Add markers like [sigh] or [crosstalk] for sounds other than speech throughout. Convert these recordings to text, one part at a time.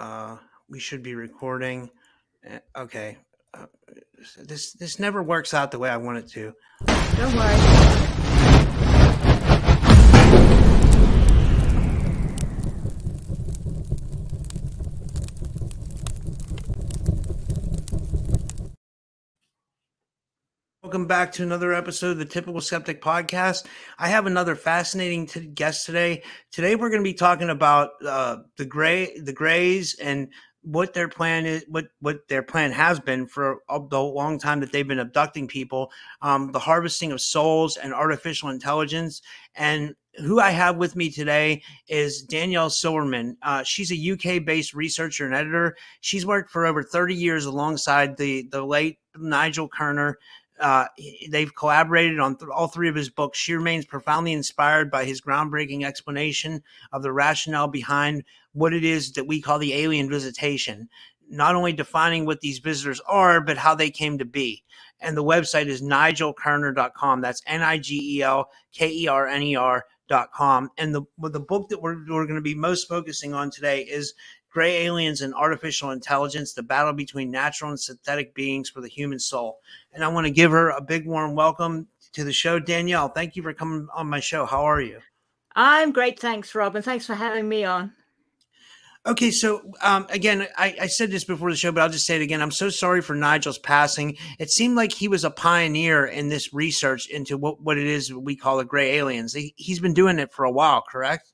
Uh, we should be recording. Uh, okay. Uh, this this never works out the way I want it to. Don't worry. Welcome back to another episode of the Typical Skeptic Podcast. I have another fascinating t- guest today. Today we're going to be talking about uh, the gray, the Greys, and what their plan is, what what their plan has been for a, the long time that they've been abducting people, um, the harvesting of souls and artificial intelligence. And who I have with me today is Danielle Silverman. Uh, she's a UK based researcher and editor. She's worked for over 30 years alongside the the late Nigel Kerner. Uh, they've collaborated on th- all three of his books. She remains profoundly inspired by his groundbreaking explanation of the rationale behind what it is that we call the alien visitation, not only defining what these visitors are, but how they came to be. And the website is nigelkerner.com. That's N I G E L K E R N E R.com. And the, the book that we're, we're going to be most focusing on today is Gray Aliens and Artificial Intelligence, the battle between natural and synthetic beings for the human soul. And I want to give her a big warm welcome to the show. Danielle, thank you for coming on my show. How are you? I'm great. Thanks, Rob. And thanks for having me on. Okay, so um, again, I, I, said this before the show, but I'll just say it again. I'm so sorry for Nigel's passing. It seemed like he was a pioneer in this research into what, what it is we call the gray aliens. He, he's been doing it for a while, correct?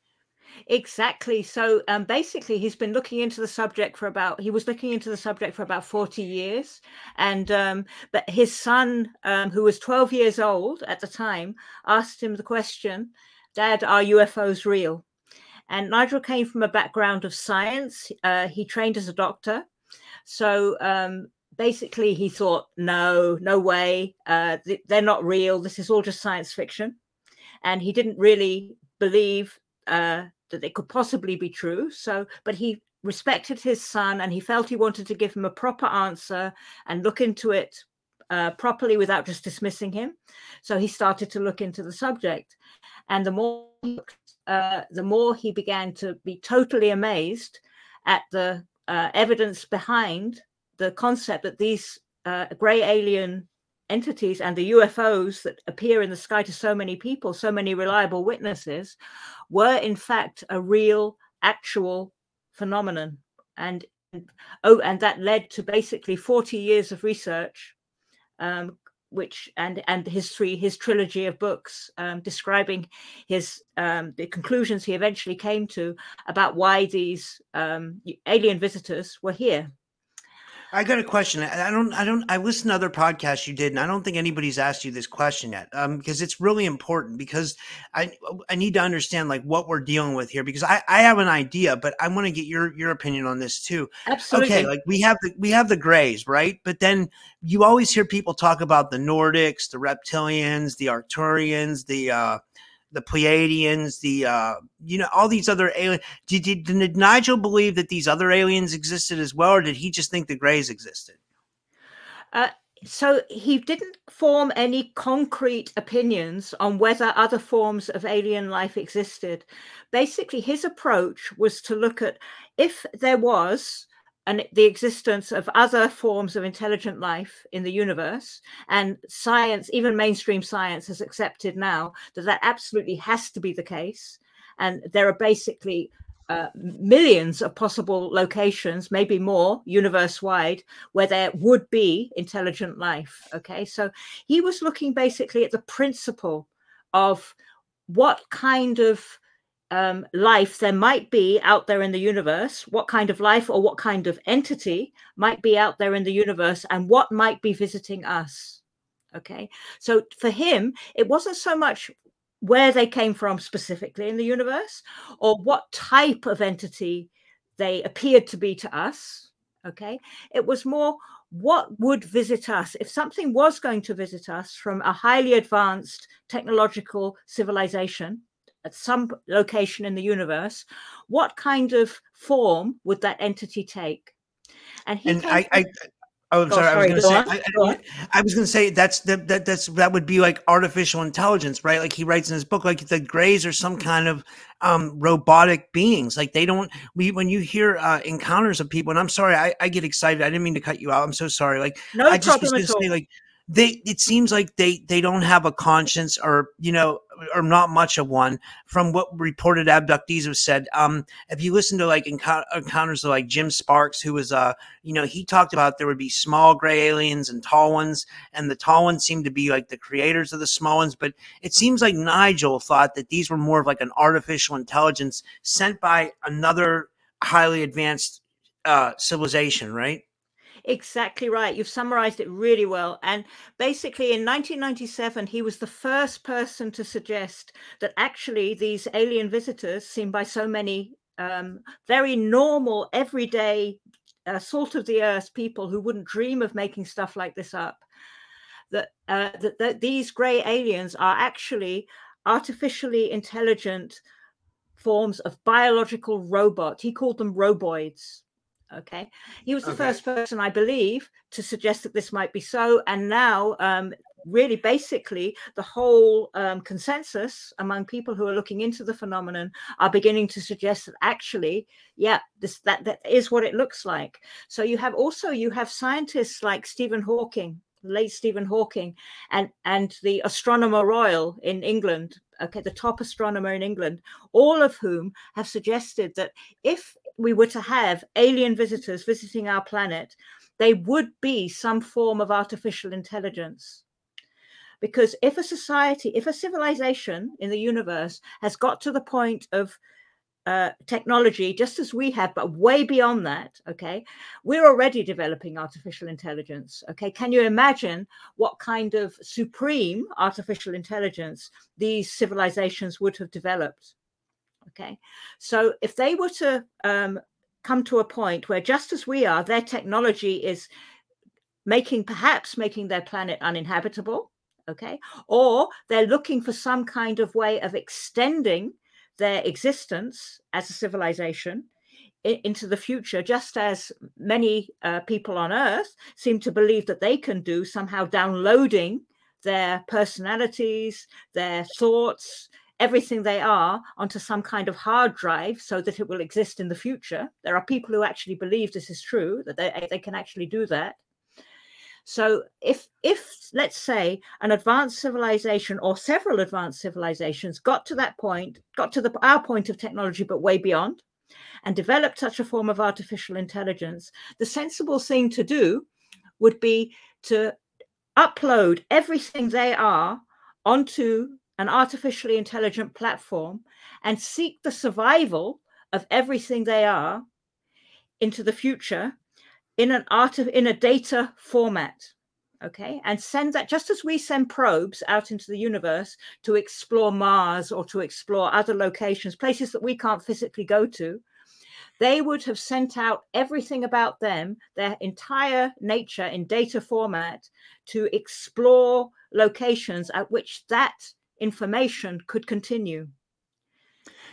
Exactly. So um, basically, he's been looking into the subject for about, he was looking into the subject for about 40 years. And, um, but his son, um, who was 12 years old at the time, asked him the question, Dad, are UFOs real? And Nigel came from a background of science. Uh, he trained as a doctor. So um, basically, he thought, no, no way. Uh, th- they're not real. This is all just science fiction. And he didn't really believe uh, that it could possibly be true. So, but he respected his son and he felt he wanted to give him a proper answer and look into it uh, properly without just dismissing him. So he started to look into the subject. And the more uh, the more he began to be totally amazed at the uh, evidence behind the concept that these uh, gray alien entities and the UFOs that appear in the sky to so many people, so many reliable witnesses, were in fact a real, actual phenomenon. And oh, and that led to basically 40 years of research um, which and and his three his trilogy of books um, describing his um, the conclusions he eventually came to about why these um, alien visitors were here. I got a question. I don't, I don't, I listened to other podcasts you did, and I don't think anybody's asked you this question yet, um, because it's really important. Because I, I need to understand like what we're dealing with here. Because I, I have an idea, but I want to get your your opinion on this too. Absolutely. Okay, like we have the we have the Greys, right? But then you always hear people talk about the Nordics, the reptilians, the Arcturians, the uh, the Pleiadians, the uh, you know all these other aliens. Did, did, did, Nigel believe that these other aliens existed as well, or did he just think the Greys existed? Uh, so he didn't form any concrete opinions on whether other forms of alien life existed. Basically, his approach was to look at if there was and the existence of other forms of intelligent life in the universe and science even mainstream science has accepted now that that absolutely has to be the case. And there are basically uh, millions of possible locations maybe more universe wide where there would be intelligent life okay? So he was looking basically at the principle of what kind of um, life there might be out there in the universe, what kind of life or what kind of entity might be out there in the universe, and what might be visiting us. Okay. So for him, it wasn't so much where they came from specifically in the universe or what type of entity they appeared to be to us. Okay. It was more what would visit us if something was going to visit us from a highly advanced technological civilization at some location in the universe, what kind of form would that entity take? And, and I, I, Oh, I'm Oh, sorry. sorry, I was going to say. I. I, I was going to say that's that, that that's that would be like artificial intelligence, right? Like he writes in his book, like the Greys are some kind of um, robotic beings. Like they don't. We when you hear uh, encounters of people, and I'm sorry, I, I get excited. I didn't mean to cut you out. I'm so sorry. Like No I just was going to say, like they. It seems like they they don't have a conscience, or you know, or not much of one. From what reported abductees have said, um, if you listen to like encou- encounters of like Jim Sparks, who was uh, you know, he talked about there would be small gray aliens and tall ones, and the tall ones seemed to be like the creators of the small ones. But it seems like Nigel thought that these were more of like an artificial intelligence sent by another highly advanced uh, civilization, right? Exactly right. You've summarized it really well. And basically, in 1997, he was the first person to suggest that actually these alien visitors, seen by so many um, very normal, everyday, uh, salt of the earth people who wouldn't dream of making stuff like this up, that, uh, that, that these gray aliens are actually artificially intelligent forms of biological robot. He called them roboids. Okay. He was the Okay. first person, I believe, to suggest that this might be so. And now, um, really, basically, the whole um, consensus among people who are looking into the phenomenon are beginning to suggest that actually, yeah, this that that is what it looks like. So you have also you have scientists like Stephen Hawking, late Stephen Hawking, and and the Astronomer Royal in England. Okay, the top astronomer in England, all of whom have suggested that if we were to have alien visitors visiting our planet, they would be some form of artificial intelligence. Because if a society, if a civilization in the universe has got to the point of uh, technology, just as we have, but way beyond that, okay, we're already developing artificial intelligence. Okay, can you imagine what kind of supreme artificial intelligence these civilizations would have developed? Okay, so if they were to um, come to a point where, just as we are, their technology is making perhaps making their planet uninhabitable, okay, or they're looking for some kind of way of extending their existence as a civilization into the future, just as many uh, people on Earth seem to believe that they can do, somehow downloading their personalities, their thoughts, everything they are onto some kind of hard drive so that it will exist in the future. There are people who actually believe this is true, that they, they can actually do that. So if if let's say an advanced civilization or several advanced civilizations got to that point, got to the our point of technology, but way beyond, and developed such a form of artificial intelligence, the sensible thing to do would be to upload everything they are onto an artificially intelligent platform and seek the survival of everything they are into the future in an art of, in a data format okay? And send that just as we send probes out into the universe to explore mars or to explore other locations places that we can't physically go to they would have sent out everything about them their entire nature in data format to explore locations at which that information could continue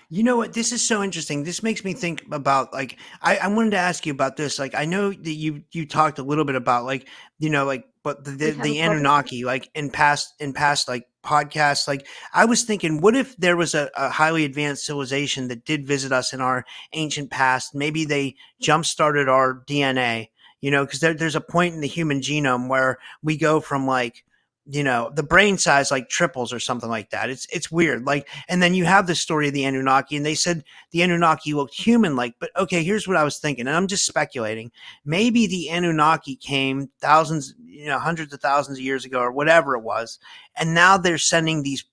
You know what? This is so interesting. This makes me think about like I, I wanted to ask you about this. Like I know that you you talked a little bit about like you know like but the the, the. Anunnaki like in past in past like podcasts. Like I was thinking, what if there was a, a highly advanced civilization that did visit us in our ancient past? Maybe they jump started our DNA. You know, because there, there's a point in the human genome where we go from like you know the brain size like triples or something like that. It's it's weird like and then you have the story of the anunnaki and they said the anunnaki looked human like but okay here's what i was thinking and i'm just speculating. Maybe the anunnaki came thousands you know hundreds of thousands of years ago or whatever it was and now they're sending these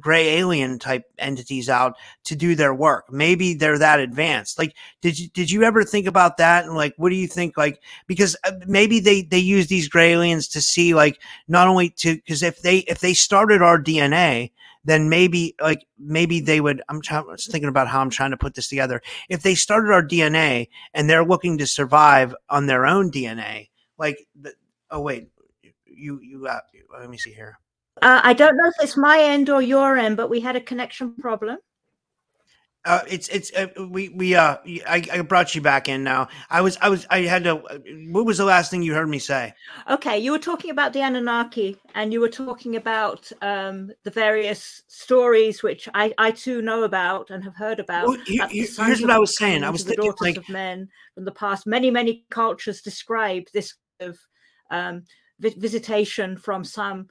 gray alien type entities out to do their work. Maybe they're that advanced. Like did you did you ever think about that? And like what do you think like because uh, maybe they they use these gray aliens to see like not only to because if they if they started our dna then maybe like maybe they would i'm trying thinking about how i'm trying to put this together. If they started our dna and they're looking to survive on their own dna like the, oh wait you you uh, let me see here uh, i don't know if it's my end or your end but we had a connection problem Uh, it's it's uh, we we uh I, I brought you back in now. I was I was I had to. What was the last thing you heard me say? Okay, you were talking about the Anunnaki, and you were talking about um, the various stories which I I too know about and have heard about. Well, here's what I was saying. I was the thinking daughters like of men from the past. Many many cultures describe this of um, vi- visitation from some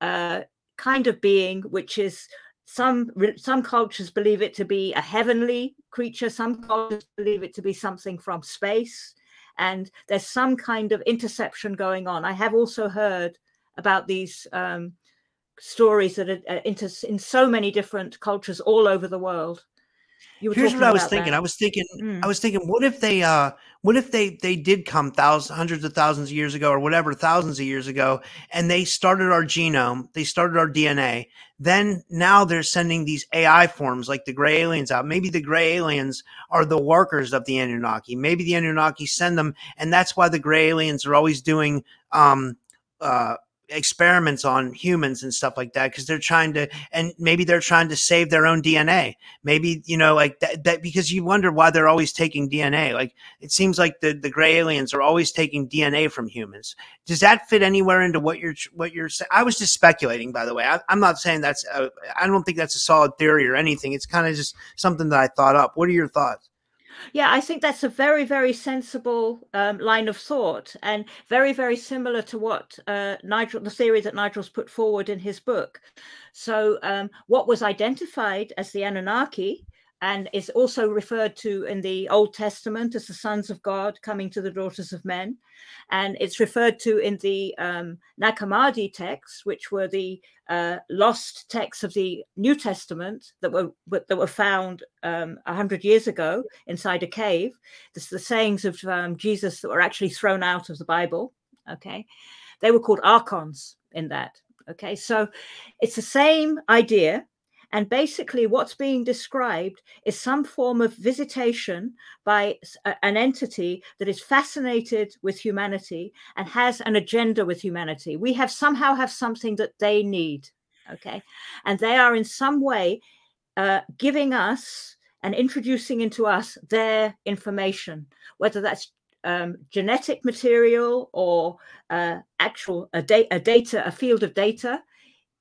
uh, kind of being which is some some cultures believe it to be a heavenly creature some cultures believe it to be something from space and there's some kind of interception going on. I have also heard about these um, stories that are uh, inter- in so many different cultures all over the world Here's what I was thinking. That. I was thinking. Mm. I was thinking. What if they? uh What if they? They did come thousands, hundreds of thousands of years ago, or whatever, thousands of years ago, and they started our genome. They started our DNA. Then now they're sending these AI forms like the gray aliens out. Maybe the gray aliens are the workers of the Anunnaki. Maybe the Anunnaki send them, and that's why the gray aliens are always doing um uh experiments on humans and stuff like that because they're trying to and maybe they're trying to save their own dna maybe you know like that, that because you wonder why they're always taking dna like it seems like the the gray aliens are always taking dna from humans. Does that fit anywhere into what you're what you're saying i was just speculating by the way. I, am not saying that's I don't think that's a solid theory or anything. It's kind of just something that i thought up. What are your thoughts yeah, I think that's a very, very sensible um, line of thought and very, very similar to what uh, Nigel, the theory that Nigel's put forward in his book. So, um, what was identified as the Anunnaki and is also referred to in the Old Testament as the sons of God coming to the daughters of men. And it's referred to in the um, Nag Hammadi texts, which were the uh, lost texts of the New Testament that were that were found um, a um, hundred years ago inside a cave. This is the sayings of um, Jesus that were actually thrown out of the Bible. Okay, they were called archons in that. Okay, so it's the same idea and basically, what's being described is some form of visitation by an entity that is fascinated with humanity and has an agenda with humanity. We have somehow have something that they need, okay, and they are in some way uh, giving us and introducing into us their information, whether that's um, genetic material or uh, actual a, da- a, data, a field of data.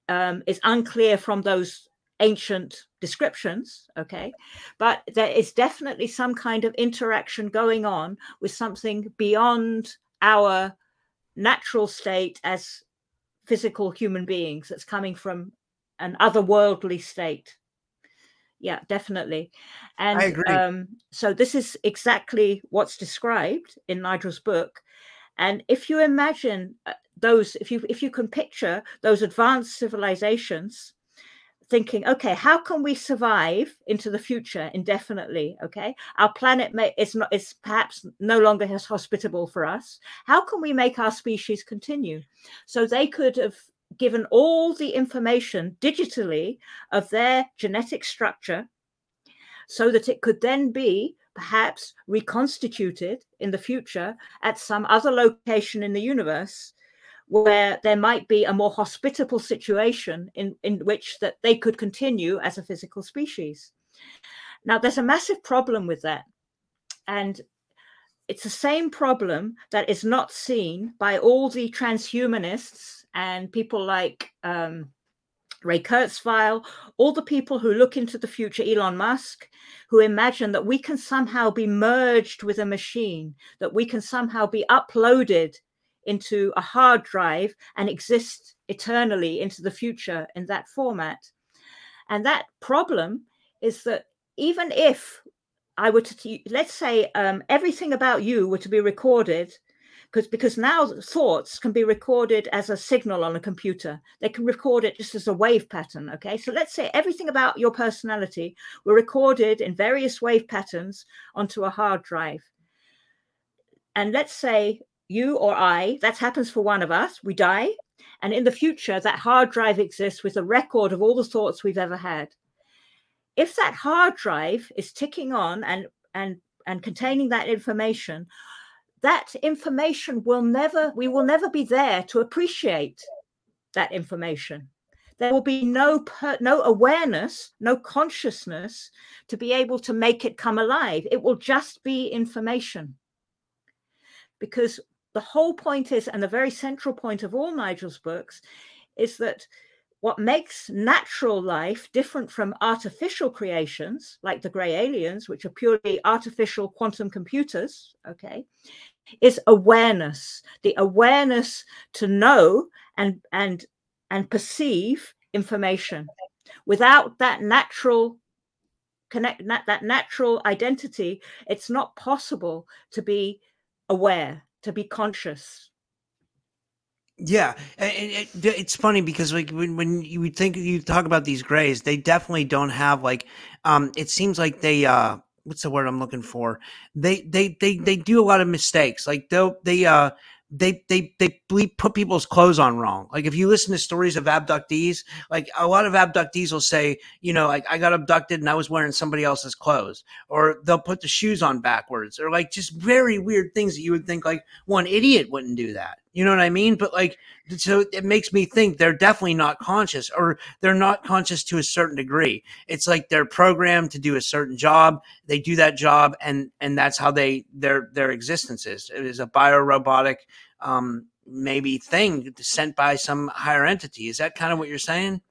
Um, is unclear from those ancient descriptions okay? But there is definitely some kind of interaction going on with something beyond our natural state as physical human beings that's coming from an otherworldly state. Yeah definitely. And I agree. Um, so this is exactly what's described in nigel's book. And if you imagine uh, those if you if you can picture those advanced civilizations thinking, okay, how can we survive into the future indefinitely? Okay, our planet may is not is perhaps no longer as hospitable for us. How can we make our species continue? So they could have given all the information digitally of their genetic structure so that it could then be perhaps reconstituted in the future at some other location in the universe where there might be a more hospitable situation in, in which that they could continue as a physical species. Now, there's a massive problem with that. And it's the same problem that is not seen by all the transhumanists and people like um, Ray Kurzweil, all the people who look into the future, Elon Musk, who imagine that we can somehow be merged with a machine, that we can somehow be uploaded into a hard drive and exist eternally into the future in that format. And that problem is that even if I were to, let's say, um, everything about you were to be recorded, because because now thoughts can be recorded as a signal on a computer. They can record it just as a wave pattern. Okay, so let's say everything about your personality were recorded in various wave patterns onto a hard drive. And let's say you or I, that happens for one of us, we die. And in the future, that hard drive exists with a record of all the thoughts we've ever had. If that hard drive is ticking on and and and containing that information, that information will never, we will never be there to appreciate that information there will be no per, no awareness, no consciousness to be able to make it come alive. It will just be information. Because the whole point is, and the very central point of all Nigel's books, is that what makes natural life different from artificial creations like the gray aliens which are purely artificial quantum computers okay is awareness. The awareness to know and and and perceive information. Without that natural connect that natural identity it's not possible to be aware to be conscious yeah, it, it, it's funny because like when, when you would think you talk about these grays, they definitely don't have like. Um, it seems like they uh, what's the word I'm looking for? They they they they do a lot of mistakes. Like they'll they uh they they they bleep, put people's clothes on wrong. Like if you listen to stories of abductees, like a lot of abductees will say, you know, like I got abducted and I was wearing somebody else's clothes, or they'll put the shoes on backwards, or like just very weird things that you would think like one idiot wouldn't do that. You know what I mean? But like, so it makes me think they're definitely not conscious, or they're not conscious to a certain degree. It's like they're programmed to do a certain job. They do that job, and and that's how they their their existence is. It is a biorobotic um, maybe thing sent by some higher entity. Is that kind of what you're saying?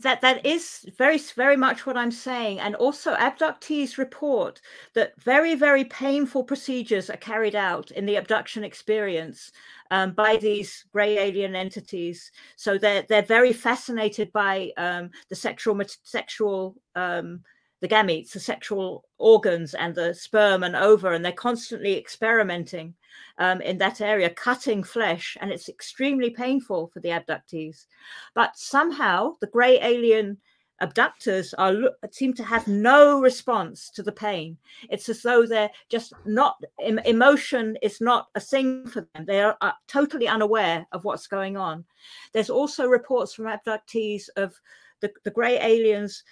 That that is very very much what i'm saying. And also abductees report that very very painful procedures are carried out in the abduction experience um, by these gray alien entities. So they're they're very fascinated by um, the sexual sexual um, the gametes, the sexual organs, and the sperm and ova, and they're constantly experimenting um, in that area, cutting flesh, and it's extremely painful for the abductees. But somehow the grey alien abductors are seem to have no response to the pain. It's as though they're just not emotion is not a thing for them. They are, are totally unaware of what's going on. There's also reports from abductees of the, the gray aliens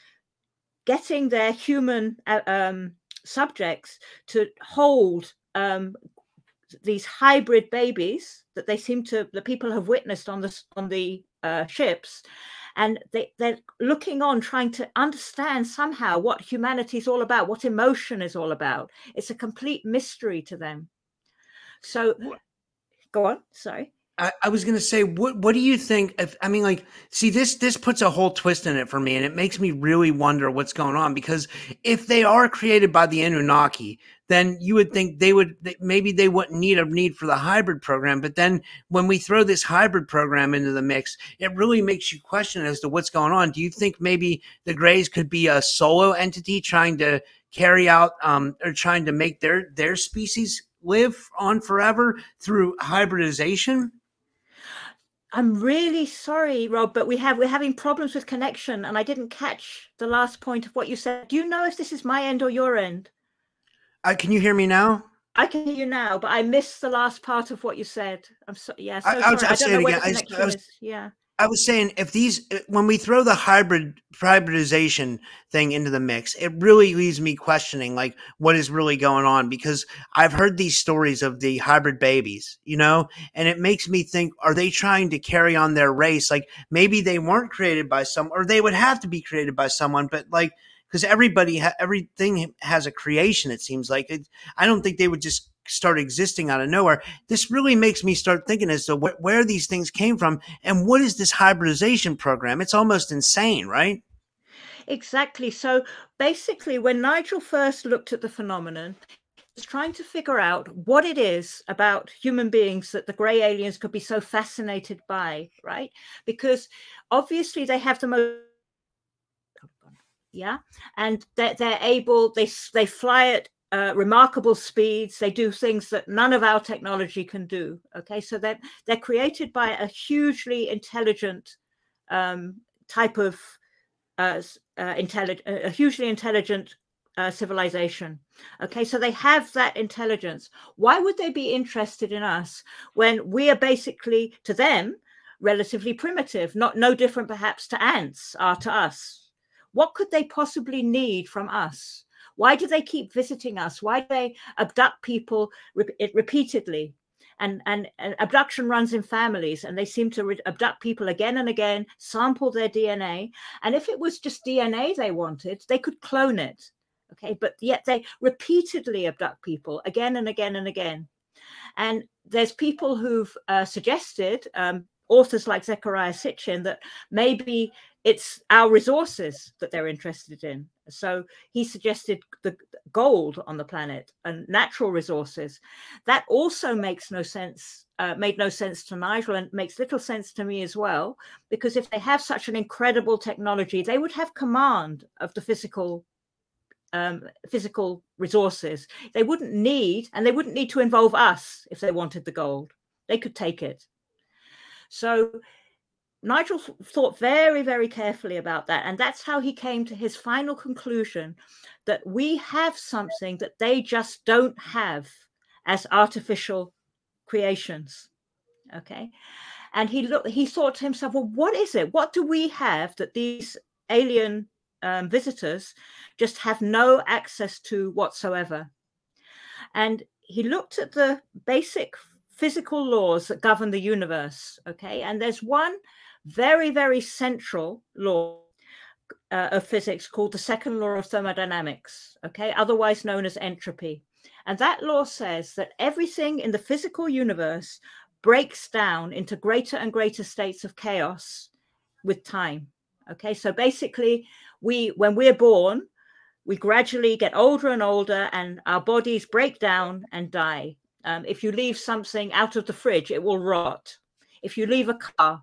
getting their human uh, um, subjects to hold um, these hybrid babies that they seem to the people have witnessed on the on the uh, ships and they, they're looking on trying to understand somehow what humanity is all about what emotion is all about. It's a complete mystery to them. So go on sorry I, I was gonna say, what what do you think? If I mean, like, see this this puts a whole twist in it for me, and it makes me really wonder what's going on. Because if they are created by the Anunnaki, then you would think they would maybe they wouldn't need a need for the hybrid program. But then when we throw this hybrid program into the mix, it really makes you question as to what's going on. Do you think maybe the Greys could be a solo entity trying to carry out um, or trying to make their their species live on forever through hybridization? I'm really sorry, Rob, but we have we're having problems with connection, and I didn't catch the last point of what you said. Do you know if this is my end or your end? Uh, can you hear me now? I can hear you now, but I missed the last part of what you said. I'm so yeah. So I, I, I don't know where the connection I, was. Yeah. I was saying if these uh, when we throw the hybrid hybridization thing into the mix, it really leaves me questioning like what is really going on? Because I've heard these stories of the hybrid babies, you know, and it makes me think are they trying to carry on their race? Like maybe they weren't created by some or they would have to be created by someone but like because everybody ha- everything has a creation it seems like. It, I don't think they would just start existing out of nowhere. This really makes me start thinking as to wh- where these things came from and what is this hybridization program? It's almost insane, right? Exactly. So basically, when Nigel first looked at the phenomenon, he was trying to figure out what it is about human beings that the grey aliens could be so fascinated by, right? Because obviously they have the most yeah and they're, they're able they they fly at uh, remarkable speeds. They do things that none of our technology can do. Okay, so they're they're created by a hugely intelligent um, type of uh, uh, intelligent, a hugely intelligent uh, civilization. Okay, so they have that intelligence. Why would they be interested in us when we are basically to them relatively primitive, not no different perhaps to ants are to us? What could they possibly need from us? Why do they keep visiting us? Why do they abduct people re- repeatedly? and, and, and abduction runs in families and they seem to re- abduct people again and again sample their dna and if it was just dna they wanted they could clone it okay but yet they repeatedly abduct people again and again and again and there's people who've uh, suggested um, authors like Zecharia Sitchin that maybe it's our resources that they're interested in. So he suggested the gold on the planet and natural resources. That also makes no sense, uh, made no sense to Nigel and makes little sense to me as well, because if they have such an incredible technology, they would have command of the physical. Um, physical resources they wouldn't need and they wouldn't need to involve us if they wanted the gold they could take it so Nigel thought very, very carefully about that. And that's how he came to his final conclusion that we have something that they just don't have as artificial creations. Okay. And he looked, he thought to himself, well, what is it? What do we have that these alien um, visitors just have no access to whatsoever? And he looked at the basic physical laws that govern the universe. Okay. And there's one very, very central law uh, of physics called the second law of thermodynamics. Okay. Otherwise known as entropy. And that law says that everything in the physical universe breaks down into greater and greater states of chaos with time. Okay. So basically, we, when we're born, we gradually get older and older and our bodies break down and die um, if you leave something out of the fridge, it will rot. If you leave a car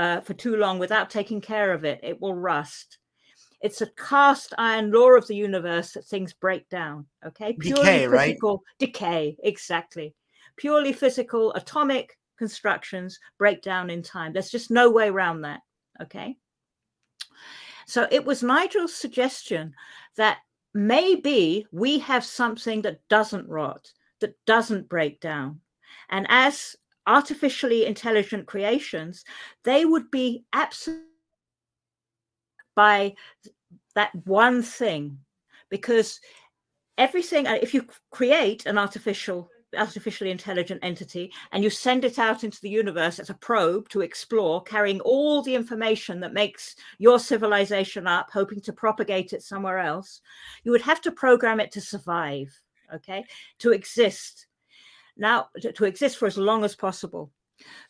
uh, for too long without taking care of it, it will rust. It's a cast iron law of the universe that things break down. Okay, purely decay, physical right? decay, exactly. Purely physical atomic constructions break down in time. There's just no way around that. Okay. So it was Nigel's suggestion that maybe we have something that doesn't rot that doesn't break down. And as artificially intelligent creations, they would be absolutely by that one thing because everything uh, if you create an artificial artificially intelligent entity and you send it out into the universe as a probe to explore carrying all the information that makes your civilization up hoping to propagate it somewhere else you would have to program it to survive okay, to exist. Now, to, to exist for as long as possible.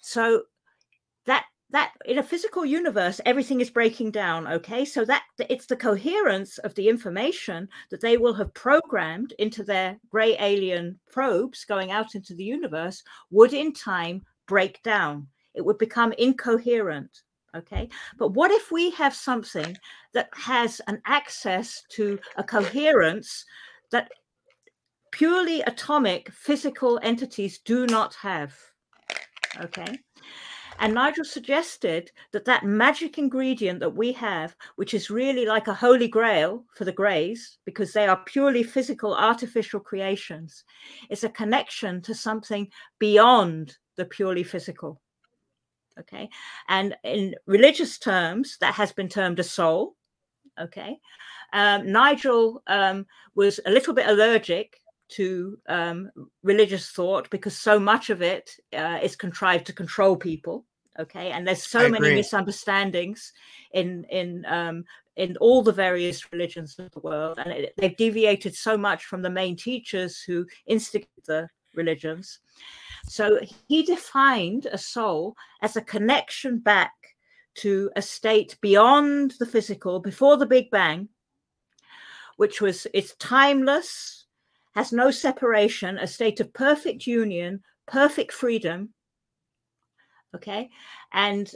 So that that in a physical universe everything is breaking down okay? So that it's the coherence of the information that they will have programmed into their gray alien probes going out into the universe would in time break down. It would become incoherent okay? But what if we have something that has an access to a coherence that purely atomic physical entities do not have. Okay. And Nigel suggested that that magic ingredient that we have, which is really like a holy grail for the Greys, because they are purely physical, artificial creations, is a connection to something beyond the purely physical. Okay. And in religious terms, that has been termed a soul. Okay. Um, Nigel um, was a little bit allergic to um, religious thought because so much of it uh, is contrived to control people okay? And there's so many misunderstandings in in um, in all the various religions of the world and it, they've deviated so much from the main teachers who instigate the religions. So he defined a soul as a connection back to a state beyond the physical before the big bang which was it's timeless has no separation, a state of perfect union, perfect freedom. Okay. And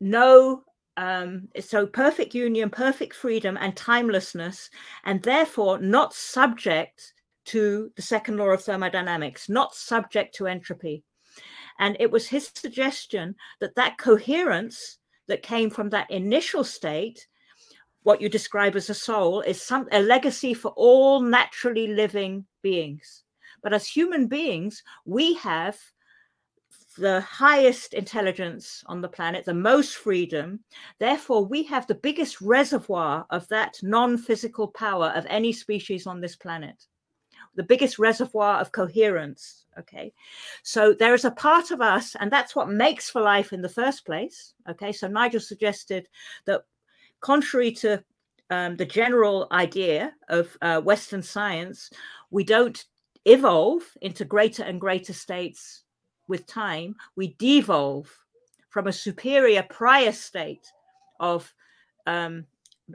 no, um, so perfect union, perfect freedom, and timelessness, and therefore not subject to the second law of thermodynamics, not subject to entropy. And it was his suggestion that that coherence that came from that initial state what you describe as a soul is some a legacy for all naturally living beings but as human beings we have the highest intelligence on the planet the most freedom therefore we have the biggest reservoir of that non-physical power of any species on this planet the biggest reservoir of coherence. Okay. So there is a part of us, and that's what makes for life in the first place. Okay. So Nigel suggested that, contrary to um, the general idea of uh, Western science, we don't evolve into greater and greater states with time. We devolve from a superior prior state of um,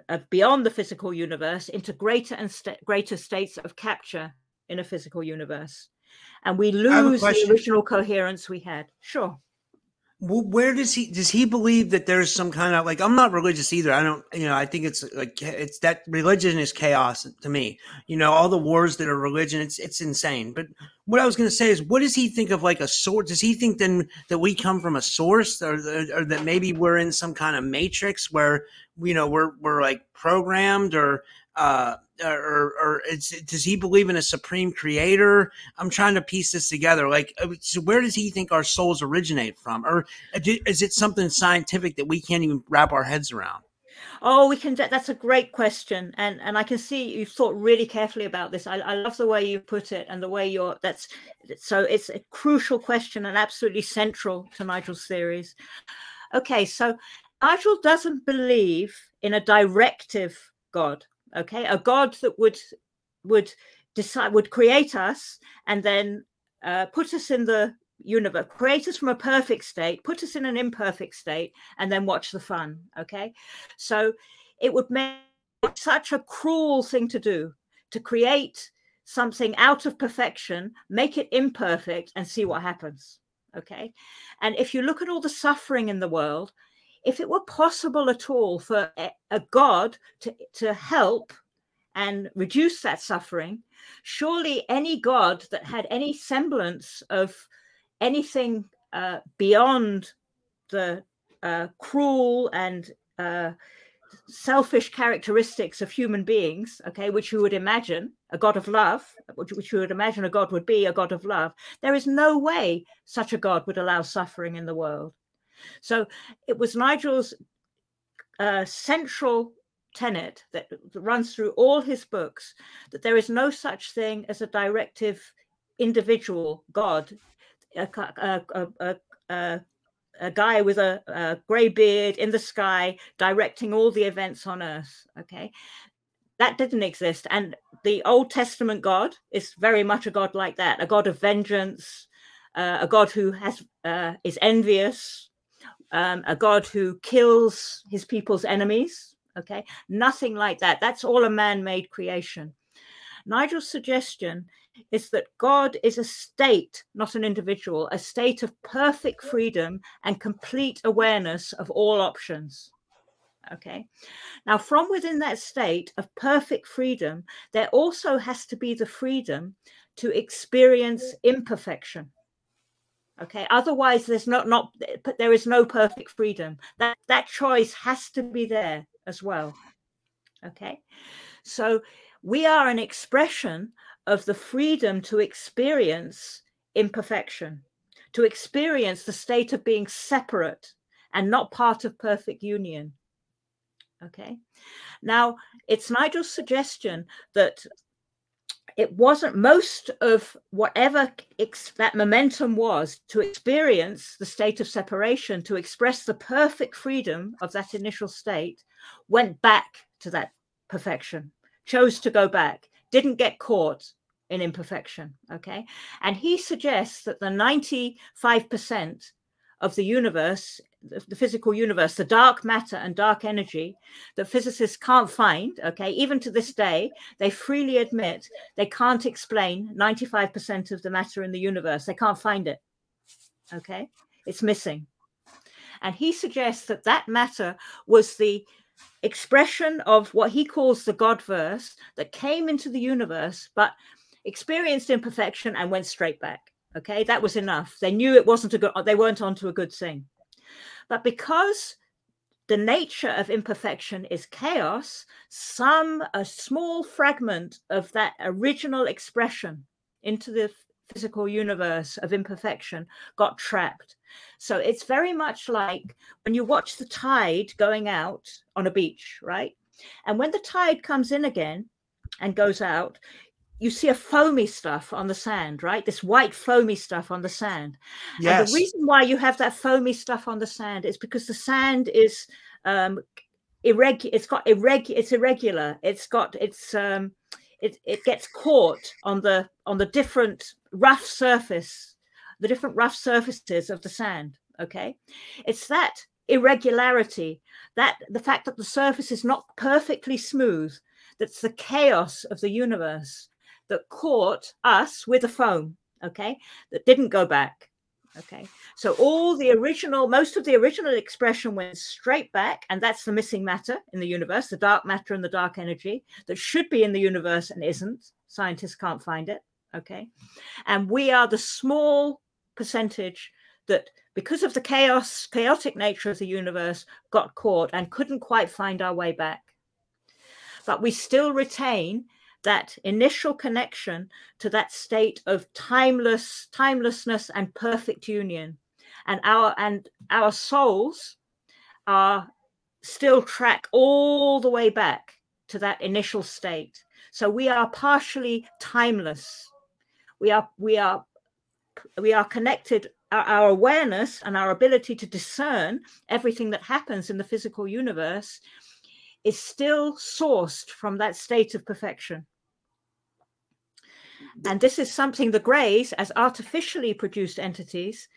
of beyond the physical universe into greater and st- greater states of capture in a physical universe. And we lose the original coherence we had. Sure where does he does he believe that there's some kind of like i'm not religious either. I don't you know i think it's like it's that religion is chaos to me. You know all the wars that are religion it's it's insane. But what i was going to say is what does he think of like a source does he think then that we come from a source or, or that maybe we're in some kind of matrix where you know we're we're like programmed or uh or does he believe in a supreme creator i'm trying to piece this together like uh, so where does he think our souls originate from or uh, is it something scientific that we can't even wrap our heads around Oh, we can. That's a great question, and and I can see you've thought really carefully about this. I, I love the way you put it and the way you're. That's so. It's a crucial question and absolutely central to Nigel's theories. Okay, so Nigel doesn't believe in a directive God okay a god that would would decide would create us and then uh, put us in the universe create us from a perfect state put us in an imperfect state and then watch the fun okay? So it would make such a cruel thing to do to create something out of perfection make it imperfect and see what happens okay? And if you look at all the suffering in the world if it were possible at all for a, God to, to help and reduce that suffering, surely any God that had any semblance of anything uh, beyond the uh, cruel and uh, selfish characteristics of human beings, okay, which you would imagine a God of love, which you would imagine a God would be a God of love, there is no way such a God would allow suffering in the world. So it was Nigel's uh, central tenet that runs through all his books that there is no such thing as a directive individual God, a, a, a, a guy with a, grey beard in the sky directing all the events on earth. Okay. That didn't exist. And the Old Testament God is very much a God like that, a God of vengeance, uh, a God who has uh, is envious, um, a God who kills his people's enemies. Okay, nothing like that. That's all a man made creation. Nigel's suggestion is that God is a state, not an individual, a state of perfect freedom and complete awareness of all options. Okay. Now, from within that state of perfect freedom, there also has to be the freedom to experience imperfection okay? Otherwise there's not not but there is no perfect freedom. That that choice has to be there as well okay? So we are an expression of the freedom to experience imperfection to experience the state of being separate and not part of perfect union okay? Now it's nigel's suggestion that it wasn't most of whatever ex- that momentum was to experience the state of separation, to express the perfect freedom of that initial state, went back to that perfection, chose to go back, didn't get caught in imperfection. Okay. And he suggests that the 95% of the universe the physical universe, the dark matter and dark energy that physicists can't find. Okay, even to this day, they freely admit they can't explain 95% of the matter in the universe. They can't find it. Okay, it's missing. And he suggests that that matter was the expression of what he calls the God verse that came into the universe, but experienced imperfection and went straight back. Okay, that was enough. They knew it wasn't a good, they weren't onto a good thing. But because the nature of imperfection is chaos, some, a small fragment of that original expression into the physical universe of imperfection got trapped. So it's very much like when you watch the tide going out on a beach, right? And when the tide comes in again and goes out, you see a foamy stuff on the sand, right? This white foamy stuff on the sand. Yes. And the reason why you have that foamy stuff on the sand is because the sand is um, irregular. It's got irregular. It's irregular. It's got it's um, it it gets caught on the on the different rough surface, the different rough surfaces of the sand. Okay, it's that irregularity, that the fact that the surface is not perfectly smooth, that's the chaos of the universe that caught us with a foam, okay, that didn't go back. Okay, so all the original, most of the original expression went straight back, and that's the missing matter in the universe, the dark matter and the dark energy that should be in the universe and isn't. Scientists can't find it. Okay, and we are the small percentage that, because of the chaos, chaotic nature of the universe, got caught and couldn't quite find our way back. But we still retain that initial connection to that state of timeless timelessness and perfect union. And our and our souls are still track all the way back to that initial state. So we are partially timeless. We are we are we are connected our, awareness and our ability to discern everything that happens in the physical universe is still sourced from that state of perfection and this is something the Greys, as artificially produced entities,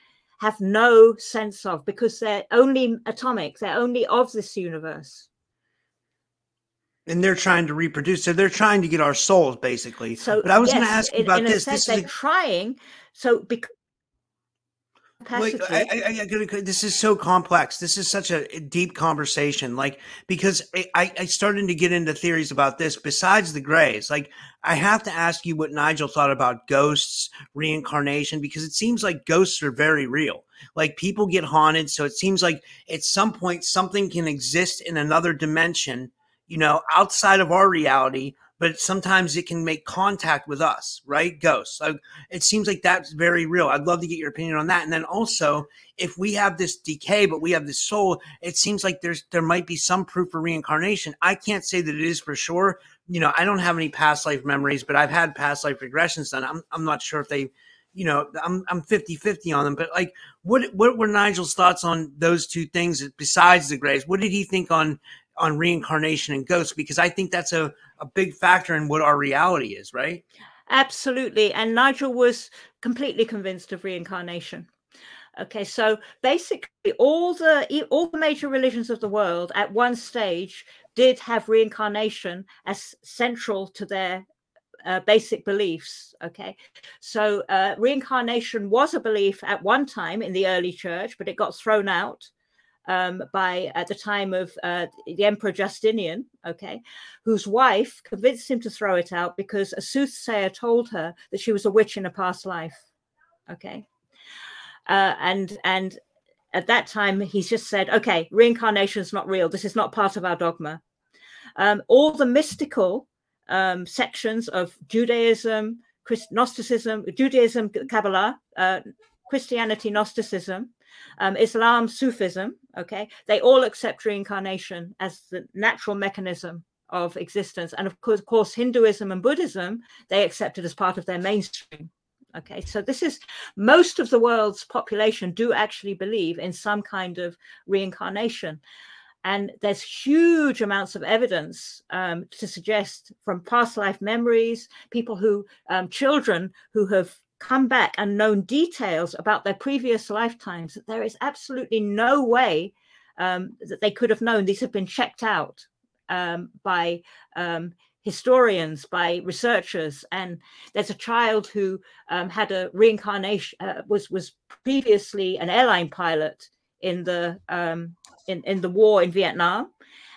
have no sense of because they're only atomic, they're only of this universe. And they're trying to reproduce. So they're trying to get our souls, basically. So, but I was yes, going to ask you about in this. A sense, this they're trying. So because Wait, I, I, I, this is so complex. This is such a deep conversation. Like, because I, I I started to get into theories about this besides the grays. Like, I have to ask you what Nigel thought about ghosts, reincarnation, because it seems like ghosts are very real. Like, people get haunted. So it seems like at some point something can exist in another dimension, you know, outside of our reality, but sometimes it can make contact with us, right? Ghosts. Like, it seems like that's very real. I'd love to get your opinion on that. And then also, if we have this decay, but we have this soul, it seems like there's there might be some proof for reincarnation. I can't say that it is for sure. You know, I don't have any past life memories, but I've had past life regressions done. I'm I'm not sure if they you know, I'm I'm 50-50 on them, but like what what were Nigel's thoughts on those two things besides the grays? What did he think on on reincarnation and ghosts? Because I think that's a, a big factor in what our reality is, right? Absolutely. And Nigel was completely convinced of reincarnation. Okay, so basically, all the all the major religions of the world at one stage did have reincarnation as central to their uh, basic beliefs. Okay, so uh, reincarnation was a belief at one time in the early church, but it got thrown out um, by at the time of uh, the Emperor Justinian, okay, whose wife convinced him to throw it out because a soothsayer told her that she was a witch in a past life, okay, uh, and and at that time he's just said, okay, reincarnation is not real. This is not part of our dogma. Um, all the mystical um, sections of Judaism, Christ- Gnosticism, Judaism, Kabbalah, uh, Christianity, Gnosticism, um, Islam, Sufism, okay, they all accept reincarnation as the natural mechanism of existence. And of course, of course, Hinduism and Buddhism, they accept it as part of their mainstream. Okay, so this is most of the world's population do actually believe in some kind of reincarnation. And there's huge amounts of evidence um, to suggest from past life memories, people who, um, children who have come back and known details about their previous lifetimes that there is absolutely no way um, that they could have known. These have been checked out um, by um, historians, by researchers, and there's a child who um, had a reincarnation uh, was was previously an airline pilot in the um, in in the war in Vietnam,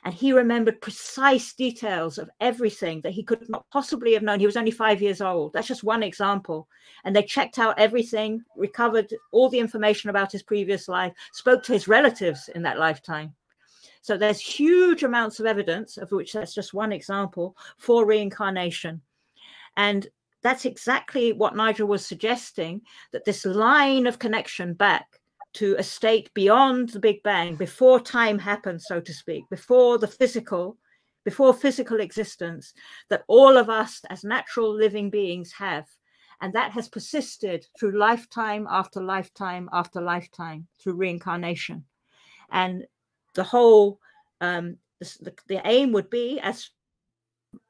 and he remembered precise details of everything that he could not possibly have known. He was only five years old. That's just one example. And they checked out everything, recovered all the information about his previous life, spoke to his relatives in that lifetime. So there's huge amounts of evidence, of which that's just one example, for reincarnation. And that's exactly what Nigel was suggesting that this line of connection back to a state beyond the Big Bang, before time happened, so to speak, before the physical before physical existence that all of us as natural living beings have. And that has persisted through lifetime after lifetime after lifetime through reincarnation. And the whole, um, the, the aim would be, as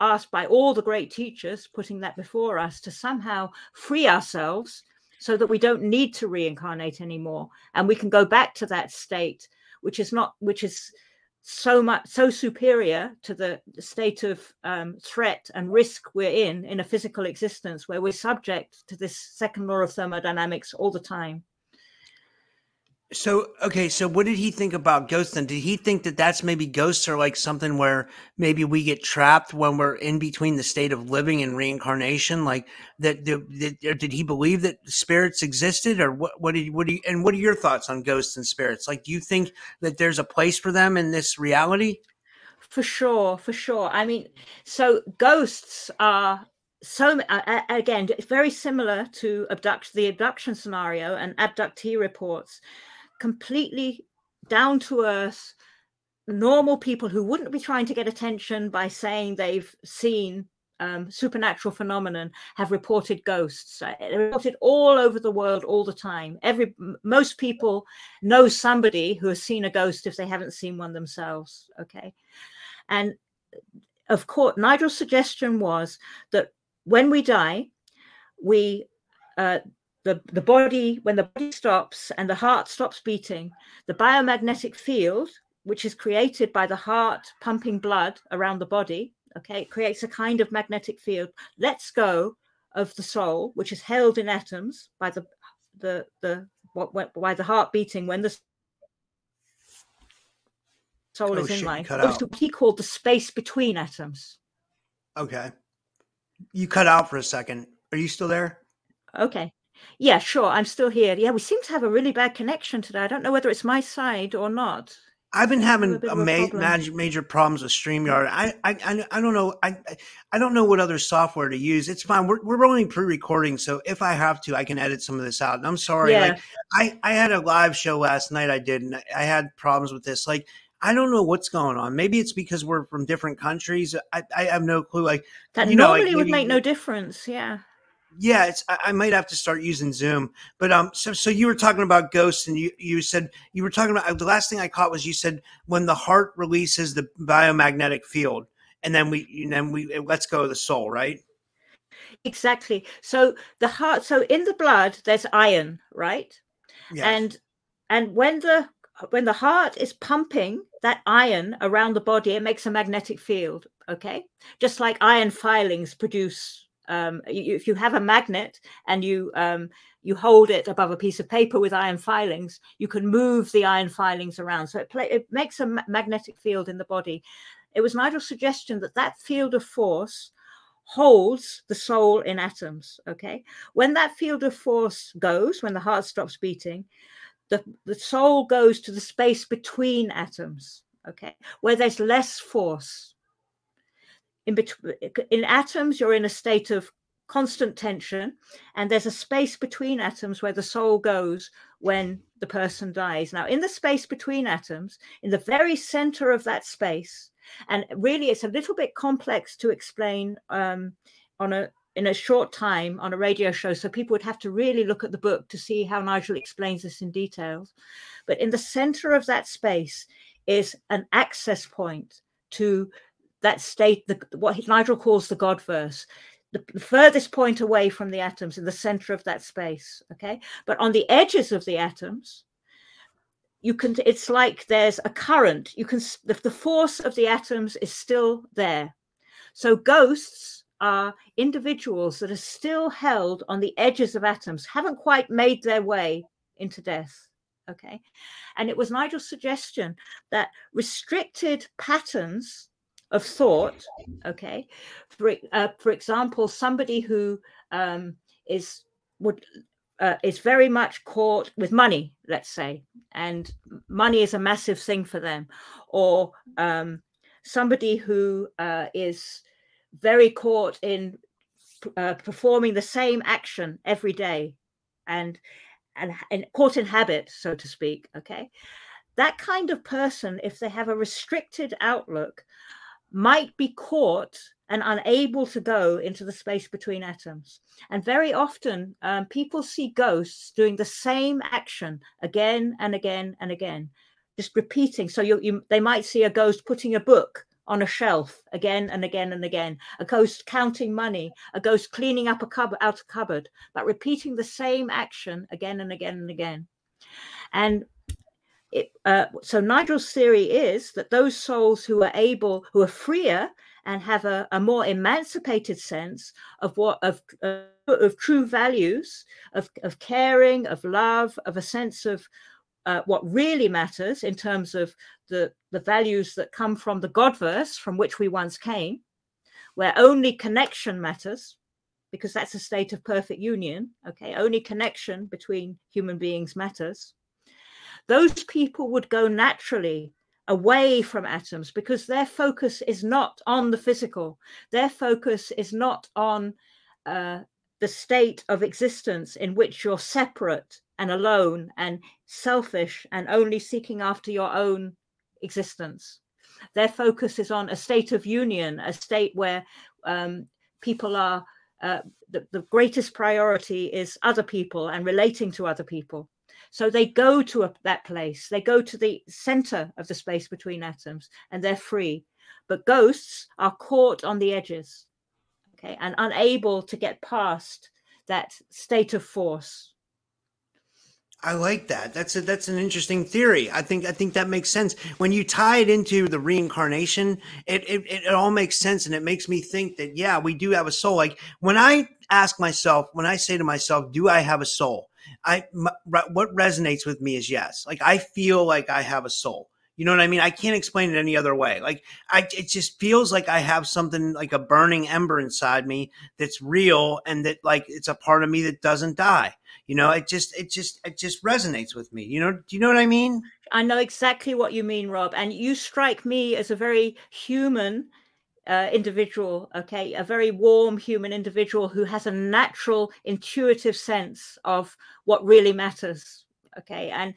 asked by all the great teachers putting that before us, to somehow free ourselves so that we don't need to reincarnate anymore and we can go back to that state which is not which is so much so superior to the state of um, threat and risk we're in in a physical existence where we're subject to this second law of thermodynamics all the time so okay, so what did he think about ghosts? Then did he think that that's maybe ghosts are like something where maybe we get trapped when we're in between the state of living and reincarnation? Like that? Did, did he believe that spirits existed, or what? What did what do you, and what are your thoughts on ghosts and spirits? Like, do you think that there's a place for them in this reality? For sure, for sure. I mean, so ghosts are so uh, again very similar to abduct the abduction scenario and abductee reports completely down to earth, normal people who wouldn't be trying to get attention by saying they've seen um, supernatural phenomenon have reported ghosts. Uh, reported all over the world all the time. Every most people know somebody who has seen a ghost if they haven't seen one themselves. Okay, and of course, Nigel's suggestion was that when we die, we uh, the, the body, when the body stops and the heart stops beating, the biomagnetic field, which is created by the heart pumping blood around the body, okay, it creates a kind of magnetic field, lets go of the soul, which is held in atoms by the the the what, what by the heart beating when the soul oh, is in life. What he called the space between atoms. Okay. You cut out for a second. Are you still there? Okay. Yeah, sure. I'm still here. Yeah, we seem to have a really bad connection today. I don't know whether it's my side or not. I've been having a, a ma- major, major problems with Streamyard. I, I, I don't know. I, I don't know what other software to use. It's fine. We're, we're only pre-recording, so if I have to, I can edit some of this out. And I'm sorry. Yeah. Like, I, I had a live show last night. I did, and I had problems with this. Like, I don't know what's going on. Maybe it's because we're from different countries. I, I have no clue. Like that you normally know, like, would make no difference. Yeah yeah, it's I, I, might have to start using Zoom. But um, so so you were talking about ghosts, and you you said you were talking about the last thing I caught was you said when the heart releases the biomagnetic field, and then we and then we it lets go of the soul, right? Exactly. So the heart. So in the blood, there's iron, right? Yes. And and when the when the heart is pumping that iron around the body, it makes a magnetic field. Okay, just like iron filings produce um, if you have a magnet and you um, you hold it above a piece of paper with iron filings, you can move the iron filings around. So it, play, it makes a ma- magnetic field in the body. It was Nigel's suggestion that that field of force holds the soul in atoms. Okay, when that field of force goes, when the heart stops beating, the, the soul goes to the space between atoms. Okay, where there's less force in between in atoms you're in a state of constant tension and there's a space between atoms where the soul goes when the person dies. Now in the space between atoms in the very center of that space and really it's a little bit complex to explain um, on a in a short time on a radio show so people would have to really look at the book to see how nigel explains this in details. But in the center of that space is an access point to that state, the, what Nigel calls the God verse, the, the furthest point away from the atoms in the center of that space. Okay. But on the edges of the atoms, you can, it's like there's a current. You can, the, the force of the atoms is still there. So ghosts are individuals that are still held on the edges of atoms, haven't quite made their way into death. Okay. And it was Nigel's suggestion that restricted patterns of thought okay? For, uh, for example somebody who um, is would uh, is very much caught with money let's say and money is a massive thing for them. Or um, somebody who uh, is very caught in uh, performing the same action every day and and, and caught in habit so to speak okay? That kind of person if they have a restricted outlook might be caught and unable to go into the space between atoms. And very often, um, people see ghosts doing the same action again and again and again, just repeating. So you, you, they might see a ghost putting a book on a shelf again and again and again, a ghost counting money, a ghost cleaning up a cupboard out a cupboard, but repeating the same action again and again and again. And it, uh, so Nigel's theory is that those souls who are able, who are freer and have a, a more emancipated sense of what of uh, of true values, of of caring, of love, of a sense of uh, what really matters in terms of the the values that come from the Godverse from which we once came, where only connection matters, because that's a state of perfect union. Okay, only connection between human beings matters. Those people would go naturally away from atoms because their focus is not on the physical. Their focus is not on uh, the state of existence in which you're separate and alone and selfish and only seeking after your own existence. Their focus is on a state of union, a state where um, people are, uh, the, the greatest priority is other people and relating to other people. So they go to a, that place, they go to the center of the space between atoms and they're free. But ghosts are caught on the edges, okay, and unable to get past that state of force. I like that. That's a that's an interesting theory. I think I think that makes sense. When you tie it into the reincarnation, it, it it all makes sense and it makes me think that yeah, we do have a soul. Like when I ask myself, when I say to myself, do I have a soul? I my, what resonates with me is yes. Like I feel like I have a soul. You know what I mean? I can't explain it any other way. Like I, it just feels like I have something like a burning ember inside me that's real and that like it's a part of me that doesn't die. You know, it just, it just, it just resonates with me. You know, do you know what I mean? I know exactly what you mean, Rob. And you strike me as a very human uh, individual, okay, a very warm human individual who has a natural, intuitive sense of what really matters, okay. And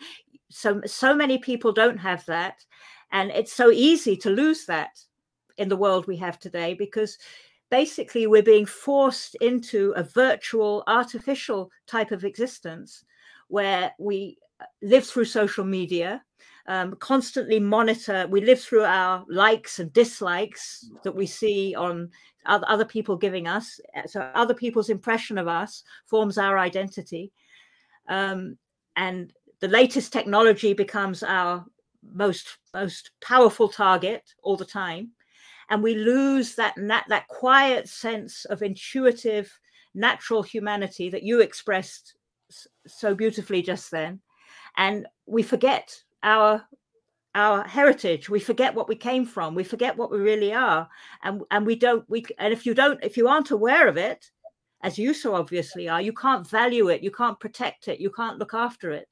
so, so many people don't have that, and it's so easy to lose that in the world we have today because basically we're being forced into a virtual, artificial type of existence where we live through social media um, constantly monitor. We live through our likes and dislikes that we see on other people giving us. Uh, so other people's impression of us forms our identity, um, and the latest technology becomes our most most powerful target all the time, and we lose that that, that quiet sense of intuitive, natural humanity that you expressed so beautifully just then, and we forget our our heritage. We forget what we came from. We forget what we really are. And and we don't we and if you don't if you aren't aware of it as you so obviously are you can't value it. You can't protect it. You can't look after it.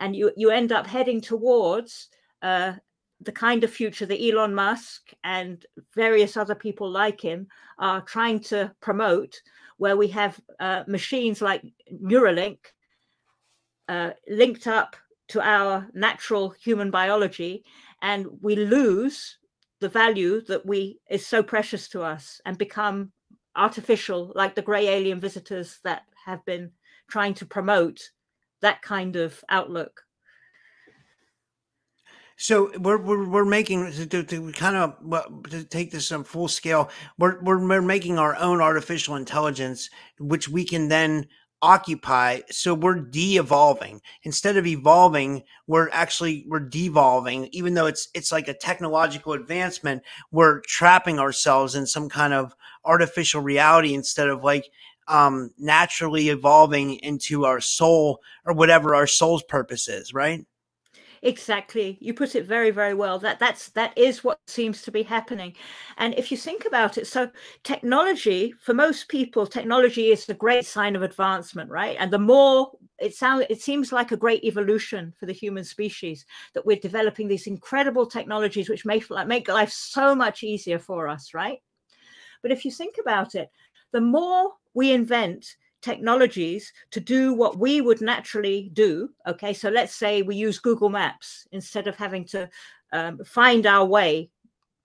And you you end up heading towards uh, the kind of future that Elon Musk and various other people like him are trying to promote, where we have uh, machines like Neuralink uh, linked up to our natural human biology and we lose the value that we is so precious to us and become artificial like the gray alien visitors that have been trying to promote that kind of outlook so we're we're, we're making to, to kind of to take this on full scale. We're, we're we're making our own artificial intelligence, which we can then occupy so we're de-evolving. Instead of evolving we're actually we're devolving. Even though it's it's like a technological advancement we're trapping ourselves in some kind of artificial reality instead of like um naturally evolving into our soul or whatever our soul's purpose is right Exactly. You put it very, very well. That that's that is what seems to be happening. And if you think about it, so technology, for most people, technology is a great sign of advancement, right? And the more it sounds it seems like a great evolution for the human species that we're developing these incredible technologies which make make life so much easier for us, right? But if you think about it, the more we invent technologies to do what we would naturally do. Okay, so let's say we use Google Maps instead of having to um, find our way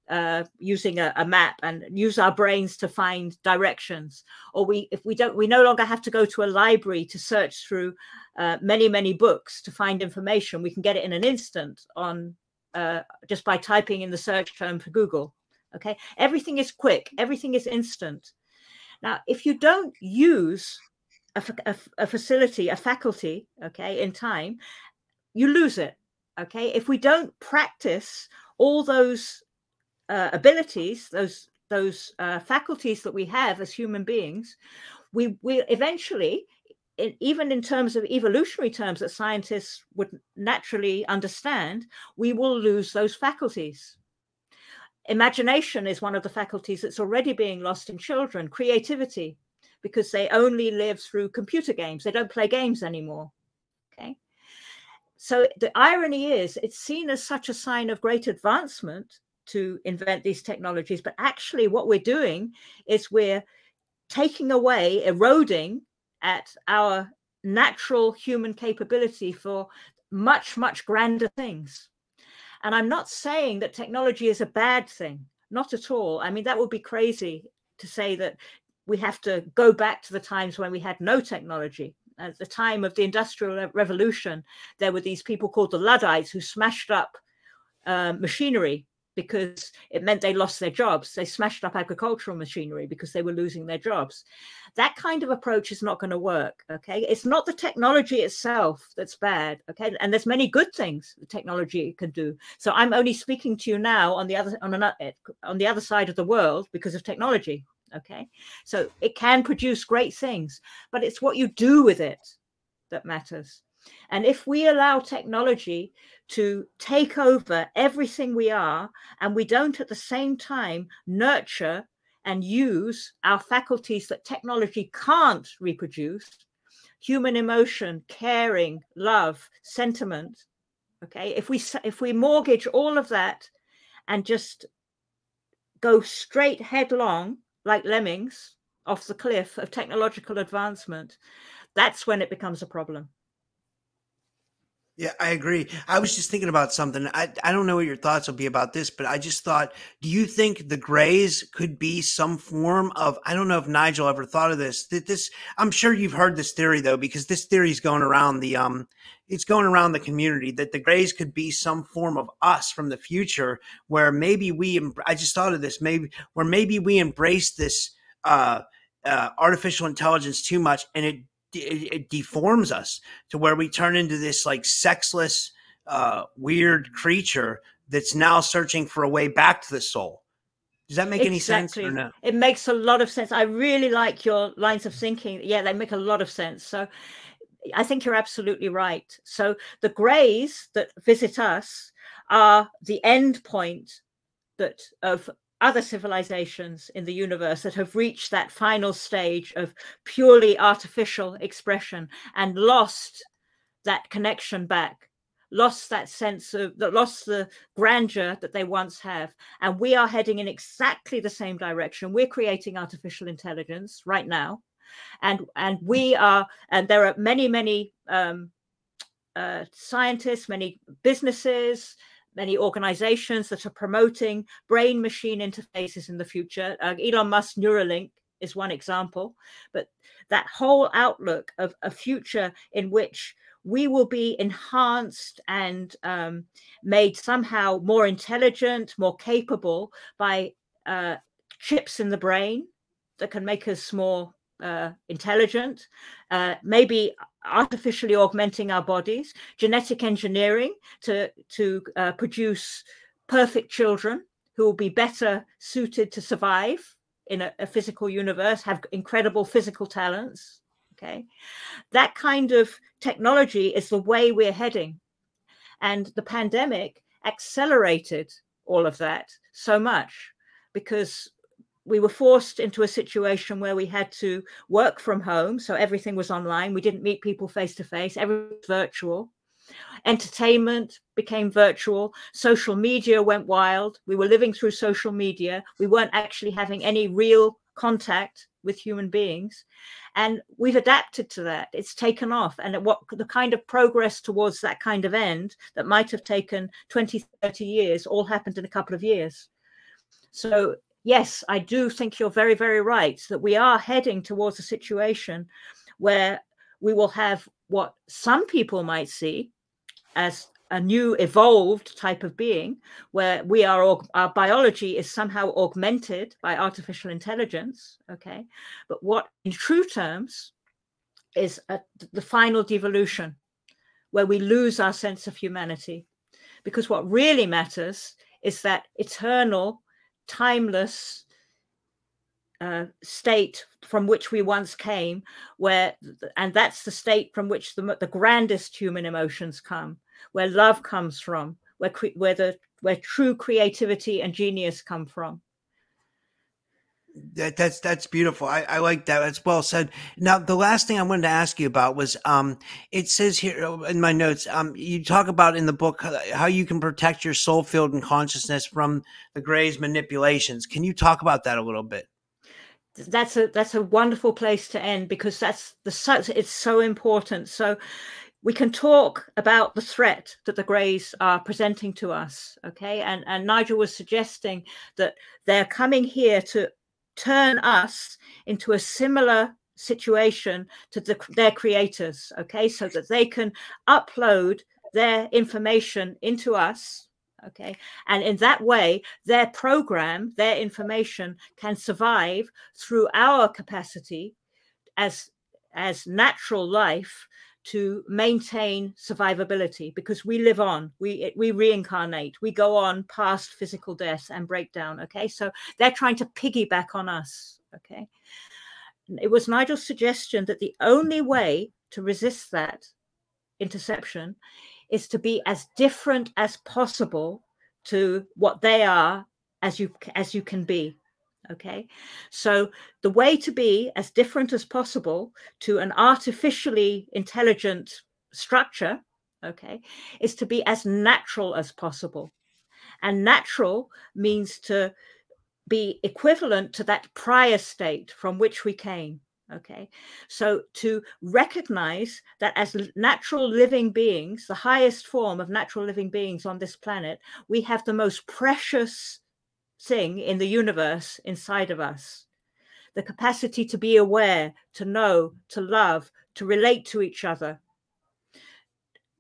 uh, using a, a, map and use our brains to find directions. Or we if we don't we no longer have to go to a library to search through uh, many many books to find information. We can get it in an instant on uh, just by typing in the search term for google okay? Everything is quick. Everything is instant. Now if you don't use a, a, a facility a faculty okay in time you lose it okay if we don't practice all those uh, abilities, those those uh, faculties that we have as human beings, we we eventually, in, even in terms of evolutionary terms that scientists would naturally understand, we will lose those faculties. Imagination is one of the faculties that's already being lost in children. Creativity, because they only live through computer games; they don't play games anymore. Okay. So the irony is, it's seen as such a sign of great advancement to invent these technologies. But actually, what we're doing is we're taking away, eroding at our natural human capability for much, much grander things. And I'm not saying that technology is a bad thing, not at all. I mean, that would be crazy to say that we have to go back to the times when we had no technology. At the time of the Industrial Revolution, there were these people called the Luddites who smashed up uh, machinery because it meant they lost their jobs. They smashed up agricultural machinery because they were losing their jobs. That kind of approach is not going to work. Okay. It's not the technology itself that's bad. Okay. And there's many good things the technology can do. So I'm only speaking to you now on the other on another on the other side of the world because of technology. Okay. So it can produce great things, but it's what you do with it that matters. And if we allow technology to take over everything we are, and we don't at the same time nurture and use our faculties that technology can't reproduce human emotion, caring, love, sentiment. Okay, if we if we mortgage all of that and just go straight headlong like lemmings off the cliff of technological advancement, that's when it becomes a problem. Yeah, I agree. I was just thinking about something. I, I don't know what your thoughts will be about this, but I just thought, do you think the Greys could be some form of I don't know if Nigel ever thought of this. That this I'm sure you've heard this theory though, because this theory is going around the um it's going around the community that the Greys could be some form of us from the future where maybe we I just thought of this, maybe where maybe we embrace this uh uh, artificial intelligence too much and it it, deforms us to where we turn into this like sexless, uh, weird creature that's now searching for a way back to the soul. Does that make exactly. any sense or no? It makes a lot of sense. I really like your lines of thinking. Yeah, they make a lot of sense. So I think you're absolutely right. So the greys that visit us are the end point that of other civilizations in the universe that have reached that final stage of purely artificial expression and lost that connection back lost that sense of that lost the grandeur that they once have. And we are heading in exactly the same direction. We're creating artificial intelligence right now. And and we are and there are many many um, uh, scientists many businesses many organizations that are promoting brain machine interfaces in the future. Uh, Elon Musk Neuralink is one example, but that whole outlook of a future in which we will be enhanced and um, made somehow more intelligent, more capable by uh, chips in the brain that can make us more uh, intelligent, uh, maybe artificially augmenting our bodies, genetic engineering to to uh, produce perfect children who will be better suited to survive in a, a physical universe, have incredible physical talents. Okay, that kind of technology is the way we're heading, and the pandemic accelerated all of that so much because we were forced into a situation where we had to work from home. So everything was online. We didn't meet people face to face, everything was virtual. Entertainment became virtual. Social media went wild. We were living through social media. We weren't actually having any real contact with human beings. And we've adapted to that. It's taken off. And what the kind of progress towards that kind of end that might have taken 20, 30 years all happened in a couple of years So, yes, I do think you're very, very right that we are heading towards a situation where we will have what some people might see as a new evolved type of being where we are our biology is somehow augmented by artificial intelligence okay? But what in true terms is a, the final devolution where we lose our sense of humanity. Because what really matters is that eternal timeless uh, state from which we once came where and that's the state from which the, the grandest human emotions come where love comes from, where where the where true creativity and genius come from. That, that's that's beautiful. I, I like that. That's well said. Now, the last thing I wanted to ask you about was, um, it says here uh, in my notes, um, you talk about in the book how you can protect your soul field and consciousness from the gray's manipulations. Can you talk about that a little bit? That's a that's a wonderful place to end because that's the such it's so important. So, we can talk about the threat that the Greys are presenting to us. Okay. And, and Nigel was suggesting that they're coming here to turn us into a similar situation to the, their creators. Okay. So that they can upload their information into us. Okay. And in that way, their program, their information can survive through our capacity as as natural life to maintain survivability because we live on we we reincarnate we go on past physical death and breakdown okay? So they're trying to piggyback on us okay? It was nigel's suggestion that the only way to resist that interception is to be as different as possible to what they are as you as you can be Okay, so the way to be as different as possible to an artificially intelligent structure, okay, is to be as natural as possible. And natural means to be equivalent to that prior state from which we came. Okay, so to recognize that as natural living beings, the highest form of natural living beings on this planet, we have the most precious thing in the universe inside of us the capacity to be aware, to know, to love, to relate to each other.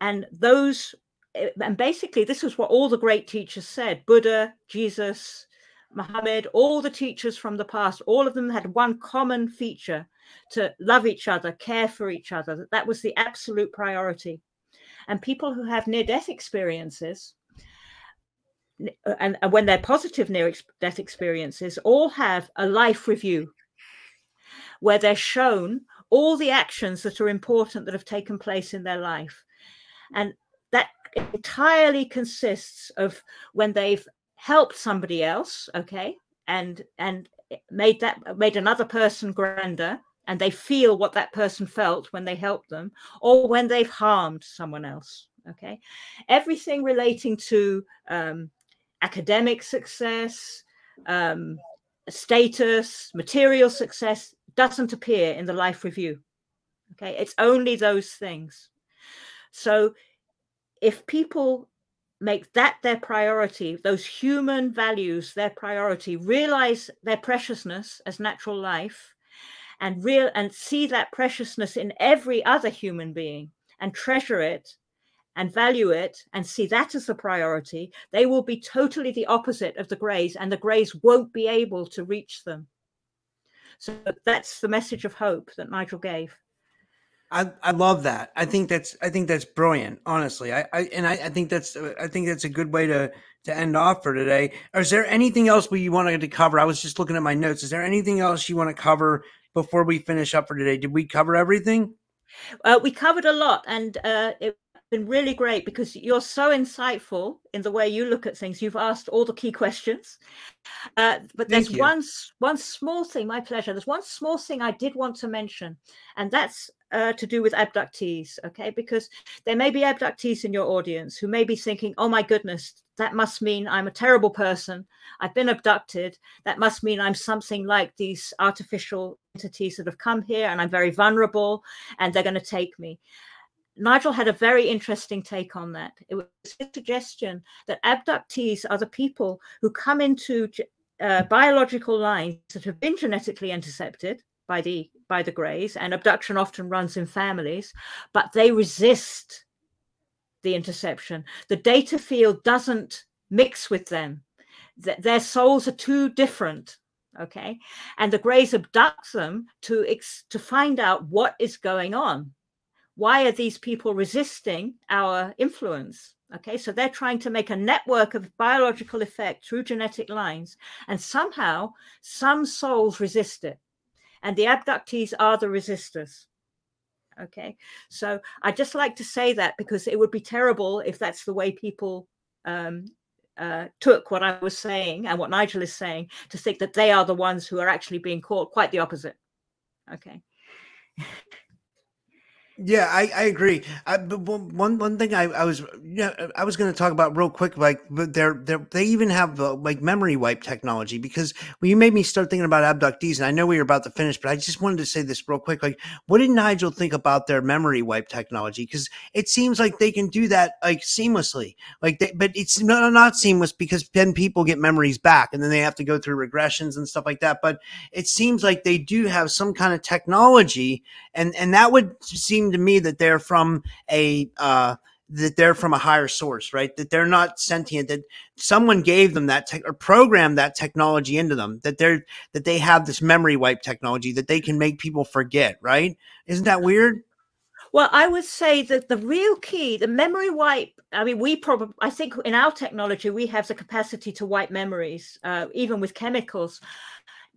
And those, eh, and basically, this is what all the great teachers said Buddha, Jesus, Muhammad, all the teachers from the past, all of them had one common feature to love each other, care for each other. That was the absolute priority. And people who have near death experiences and, and when they're positive near death experiences, all have a life review where they're shown all the actions that are important that have taken place in their life. And that entirely consists of when they've helped somebody else, okay, and and made that made another person grander, and they feel what that person felt when they helped them, or when they've harmed someone else. Okay, everything relating to um, academic success, um, status, material success doesn't appear in the life review. Okay, it's only those things. So if people make that their priority, those human values their priority, realize their preciousness as natural life, and real and see that preciousness in every other human being and treasure it and value it and see that as a priority, they will be totally the opposite of the Greys, and the Greys won't be able to reach them. So that's the message of hope that Nigel gave. I, I love that. I think that's I think that's brilliant. Honestly, I, I and I, I think that's I think that's a good way to to end off for today. Is there anything else we wanted to cover? I was just looking at my notes. Is there anything else you want to cover before we finish up for today? Did we cover everything? Uh, we covered a lot, and uh, it been really great because you're so insightful in the way you look at things. You've asked all the key questions. Uh, but there's one one small thing, my pleasure. There's one small thing I did want to mention, and that's uh, to do with abductees. Okay, because there may be abductees in your audience who may be thinking, "Oh my goodness, that must mean I'm a terrible person. I've been abducted. That must mean I'm something like these artificial entities that have come here, and I'm very vulnerable, and they're going to take me." Nigel had a very interesting take on that. It was his suggestion that abductees are the people who come into uh, biological lines that have been genetically intercepted by the by the greys and abduction often runs in families but they resist the interception. The data field doesn't mix with them. Th- their souls are too different okay? And the greys abduct them to ex- to find out what is going on why are these people resisting our influence okay so they're trying to make a network of biological effect through genetic lines and somehow some souls resist it and the abductees are the resistors okay so i just like to say that because it would be terrible if that's the way people um, uh, took what I was saying and what Nigel is saying to think that they are the ones who are actually being caught. Quite the opposite. Okay. [laughs] Yeah, I, I agree. I, one one thing I, I was yeah I was going to talk about real quick like but they're they they even have uh, like memory wipe technology because well, you made me start thinking about abductees and I know we were about to finish but I just wanted to say this real quick like what did Nigel think about their memory wipe technology because it seems like they can do that like seamlessly like they, but it's not not seamless because then people get memories back and then they have to go through regressions and stuff like that but it seems like they do have some kind of technology and and that would seem to me that they're from a uh, that they're from a higher source, right? That they're not sentient. That someone gave them that tech or programmed that technology into them. That they're that they have this memory wipe technology that they can make people forget, right? Isn't that weird? Well, I would say that the real key, the memory wipe. I mean, we probably, I think, in our technology, we have the capacity to wipe memories, uh, even with chemicals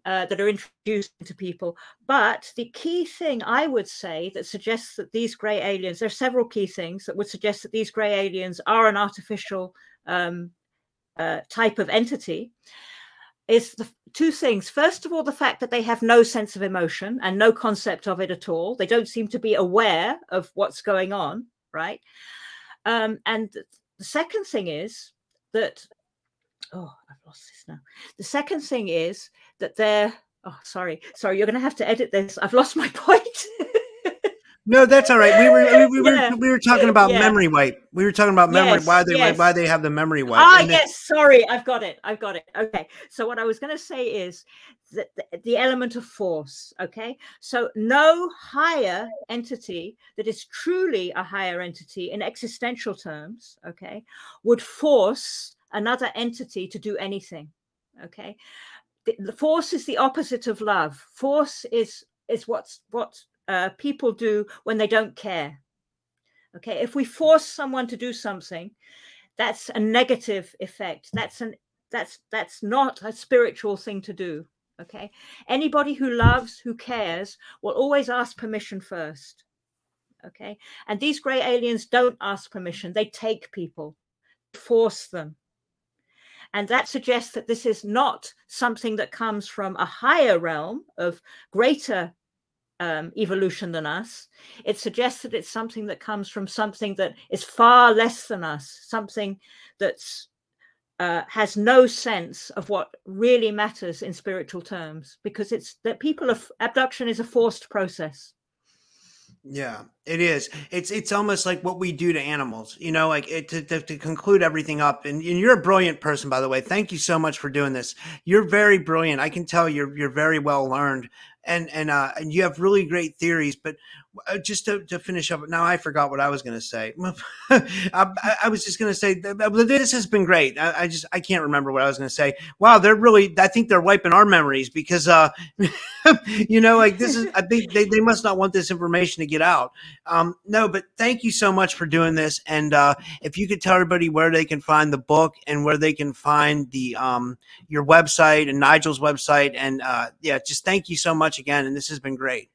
uh, that are introduced to people. But the key thing I would say that suggests that these grey aliens, there are several key things that would suggest that these grey aliens are an artificial um, uh, type of entity. Is the two things. First of all, the fact that they have no sense of emotion and no concept of it at all. They don't seem to be aware of what's going on, right? Um, and the second thing is that oh, I've lost this now. The second thing is that they're oh sorry, sorry, you're gonna have to edit this. I've lost my [laughs] point. no, that's all right. We were we, we yeah. were we were talking about yeah. memory wipe. We were talking about memory yes, why they yes. why they have the memory wipe. Ah, yes, sorry, I've got it. I've got it. Okay. So what I was gonna say is that the, the element of force. Okay. So no higher entity that is truly a higher entity in existential terms, okay, would force another entity to do anything okay? The, the force is the opposite of love. Force is is what's what uh, people do when they don't care okay? If we force someone to do something that's a negative effect. That's an that's that's not a spiritual thing to do okay? Anybody who loves who cares will always ask permission first okay? And these gray aliens don't ask permission. They take people force them and that suggests that this is not something that comes from a higher realm of greater um, evolution than us. It suggests that it's something that comes from something that is far less than us, something that's uh, has no sense of what really matters in spiritual terms, because it's that people of abduction is a forced process. Yeah, it is. It's it's almost like what we do to animals, you know. Like it, to, to, to conclude everything up. And, and, you're a brilliant person, by the way. Thank you so much for doing this. You're very brilliant. I can tell you're you're very well learned, and and uh, and you have really great theories. But just to, to finish up, now I forgot what I was going to say. [laughs] I, I, was just going to say this has been great. I, I, just I can't remember what I was going to say. Wow, they're really. I think they're wiping our memories because, uh, [laughs] you know, like this is. I think they, they must not want this information to get out. Um, no, but thank you so much for doing this. And uh, if you could tell everybody where they can find the book and where they can find the um, your website and Nigel's website, and uh, yeah, just thank you so much again. And this has been great.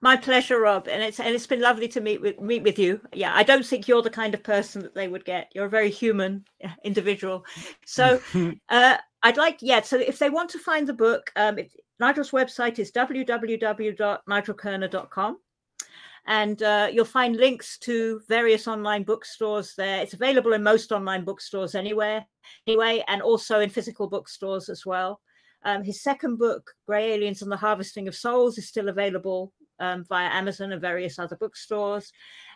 My pleasure, Rob, and it's and it's been lovely to meet with meet with you. Yeah, I don't think you're the kind of person that they would get. You're a very human individual. So, [laughs] uh, I'd like yeah. So if they want to find the book, um, it, Nigel's website is www.nigelkerner.com. And uh, you'll find links to various online bookstores there. It's available in most online bookstores anywhere, anyway, and also in physical bookstores as well. Um, his second book, Grey Aliens and the Harvesting of Souls, is still available um, via Amazon and various other bookstores.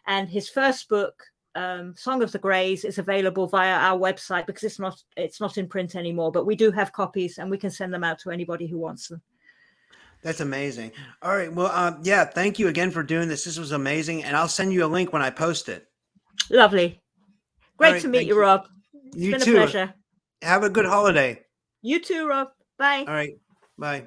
And his first book, um, Song of the Greys is available via our website because it's not it's not in print anymore. But we do have copies, and we can send them out to anybody who wants them. That's amazing. All right. Well, uh, yeah. Thank you again for doing this. This was amazing, and I'll send you a link when I post it. Lovely. Great right, to meet you, you. Rob. It's You been too. a pleasure. Have a good holiday. You too, Rob. Bye. All right. Bye.